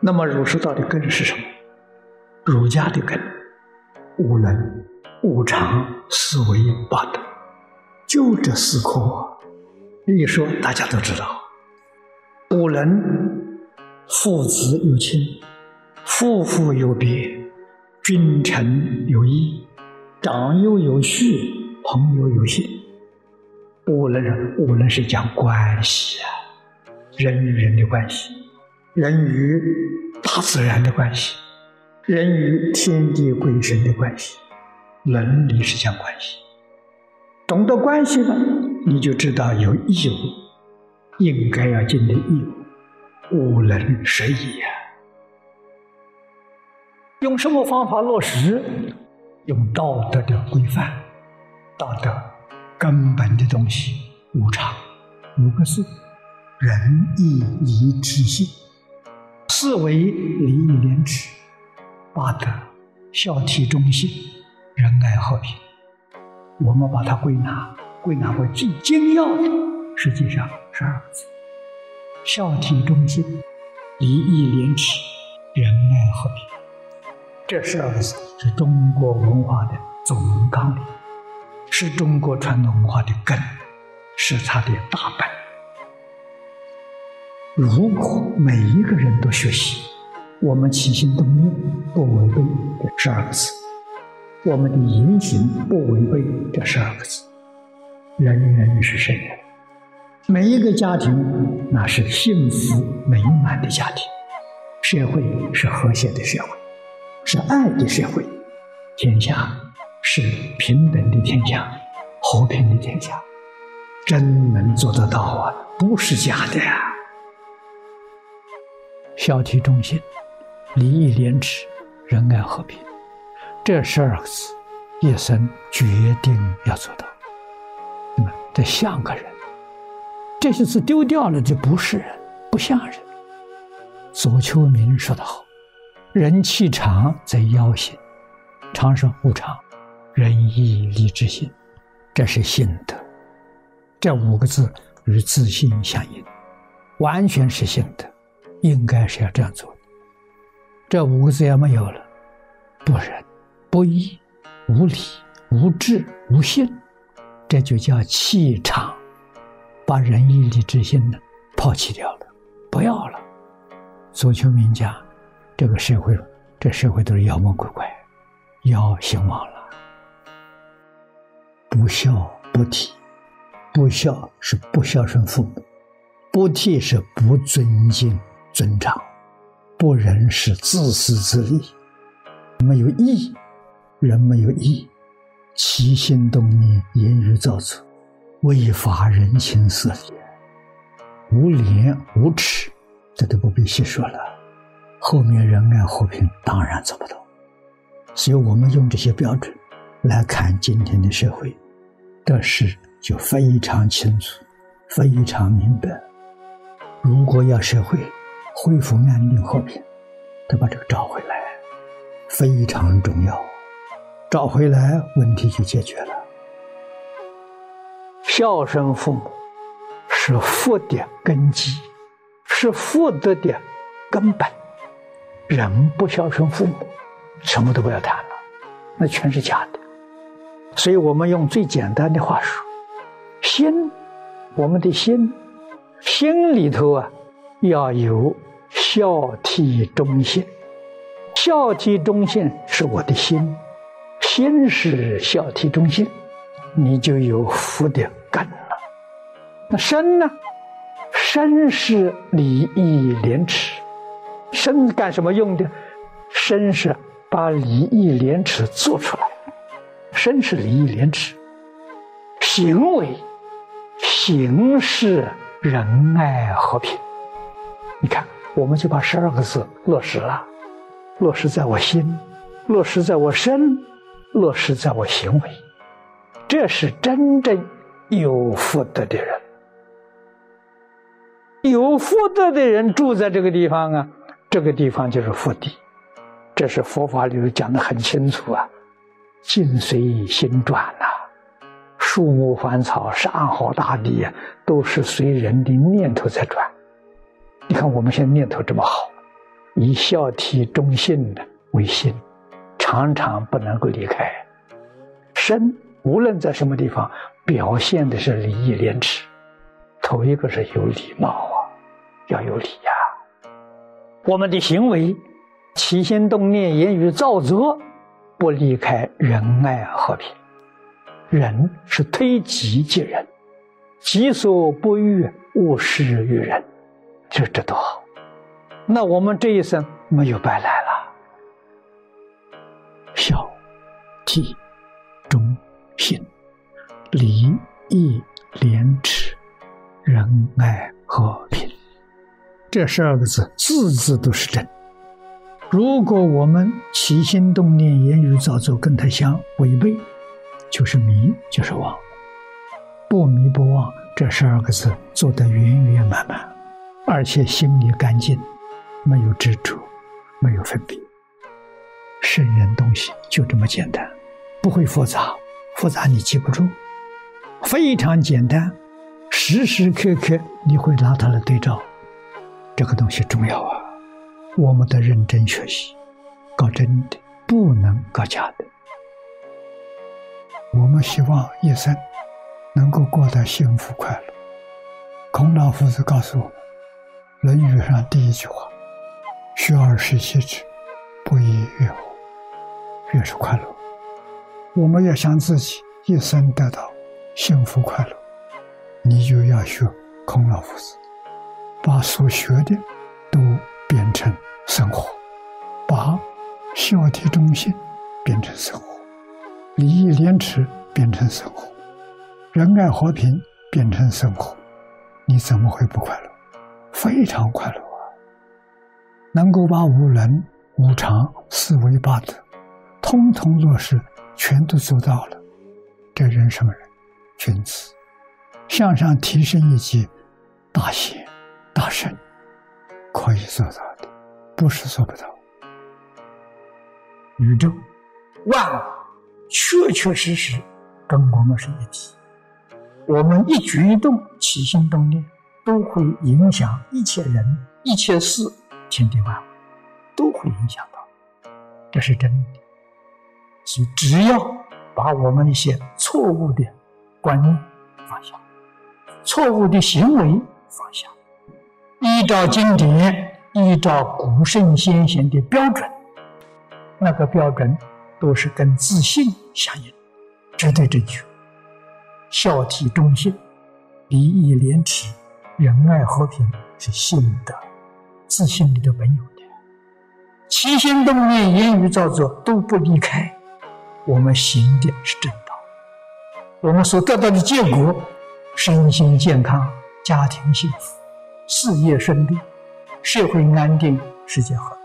那么儒释道的根是什么？儒家的根，无能、无常、思维、八德，就这四科。一说大家都知道，五伦，父子有亲，夫妇有别，君臣有义，长幼有序，朋友有信。五伦，五伦是讲关系啊，人与人的关系，人与大自然的关系，人与天地鬼神的关系，伦理是讲关系。懂得关系了。你就知道有义务，应该要尽的义务，无能十义呀。用什么方法落实？用道德的规范，道德根本的东西，无常，五个字：仁义礼智信。四为礼义廉耻，八德孝悌忠信，仁爱和平。我们把它归纳。归纳为最精要的，实际上十二个字：孝悌忠信、礼义廉耻、仁爱和平。这十二个字是中国文化的总纲领，是中国传统文化的根，是它的大本。如果每一个人都学习，我们起心动念不违背这十二个字，我们的言行不违背这十二个字。人人是圣人，每一个家庭那是幸福美满的家庭，社会是和谐的社会，是爱的社会，天下是平等的天下，和平的天下，真能做得到啊！不是假的呀！孝悌忠信、礼义廉耻、仁爱和平，这十二个字，一生决定要做到。那么得像个人，这些字丢掉了就不是人，不像人。左丘明说得好：“人气长则妖心，长生无常，仁义礼智信，这是信德。这五个字与自信相应，完全是信德，应该是要这样做的。这五个字要没有了，不仁、不义、无礼、无智、无信。”这就叫气场，把仁义礼智信呢抛弃掉了，不要了。左丘明讲，这个社会，这社会都是妖魔鬼怪，要兴旺了。不孝不悌，不孝是不孝顺父母，不悌是不尊敬尊长，不仁是自私自利，没有义，人没有义。起心动念、言语造作，违法人情色也，无廉无耻，这都不必细说了。后面仁爱和平当然做不到。所以我们用这些标准来看今天的社会，这事就非常清楚、非常明白。如果要社会恢复安定和平，得把这个找回来，非常重要。找回来，问题就解决了。孝顺父母是福的根基，是福德的根本。人不孝顺父母，什么都不要谈了，那全是假的。所以我们用最简单的话说：心，我们的心，心里头啊，要有孝悌忠信。孝悌忠信是我的心。心是孝悌忠信，你就有福的根了。那身呢？身是礼义廉耻。身干什么用的？身是把礼义廉耻做出来。身是礼义廉耻。行为，行是仁爱和平。你看，我们就把十二个字落实了，落实在我心，落实在我身。落实在我行为，这是真正有福德的人。有福德的人住在这个地方啊，这个地方就是福地。这是佛法里头讲的很清楚啊，境随心转呐，树木花草、山河大地啊，都是随人的念头在转。看我们现在念头这么好，以孝悌忠信的为心，常常不能够离开。身无论在什么地方，表现的是礼义廉耻。头一个是有礼貌啊，要有礼呀。我们的行为、起心动念、言语造作，不离开仁爱和平。仁是推己及人，己所不欲，勿施于人，这这多好。那我们这一生没有白来了。孝、悌、忠、信、礼、义、廉耻。仁爱和平，这十二个字字字都是真。如果我们起心动念、言语造作跟他相违背，就是迷，就是妄。不迷不忘，这十二个字做得圆圆满满，而且心里干净，没有执着，没有分别。圣人东西就这么简单，不会复杂，复杂你记不住，非常简单。时时刻刻你会拿它来对照，这个东西重要啊！我们得认真学习，搞真的，不能搞假的。我们希望一生能够过得幸福快乐。孔老夫子告诉我们，《论语》上第一句话：“学而时习之，不亦说乎？”越是快乐，我们要想自己一生得到幸福快乐。你就要学孔老夫子，把所学的都变成生活，把孝悌忠信变成生活，礼义廉耻变成生活，仁爱和平变成生活，你怎么会不快乐？非常快乐啊！能够把五伦、五常、四维八德通通落实，全都做到了，这人什么人？君子。向上提升一级，大贤、大圣可以做到的，不是做不到。宇宙万物确确实实跟我们是一体，我们一举一动、起心动念，都会影响一切人、一切事、天地万物，都会影响到，这是真的。所以，只要把我们一些错误的观念放下。错误的行为放下，依照经典，依照古圣先贤的标准，那个标准都是跟自信相应，绝对正确。孝悌忠信、礼义廉耻、仁爱和平是信的，自信里头本有的。起心动念、言语造作都不离开，我们行的是正道，我们所得到的结果。身心健康，家庭幸福，事业顺利，社会安定，世界和平。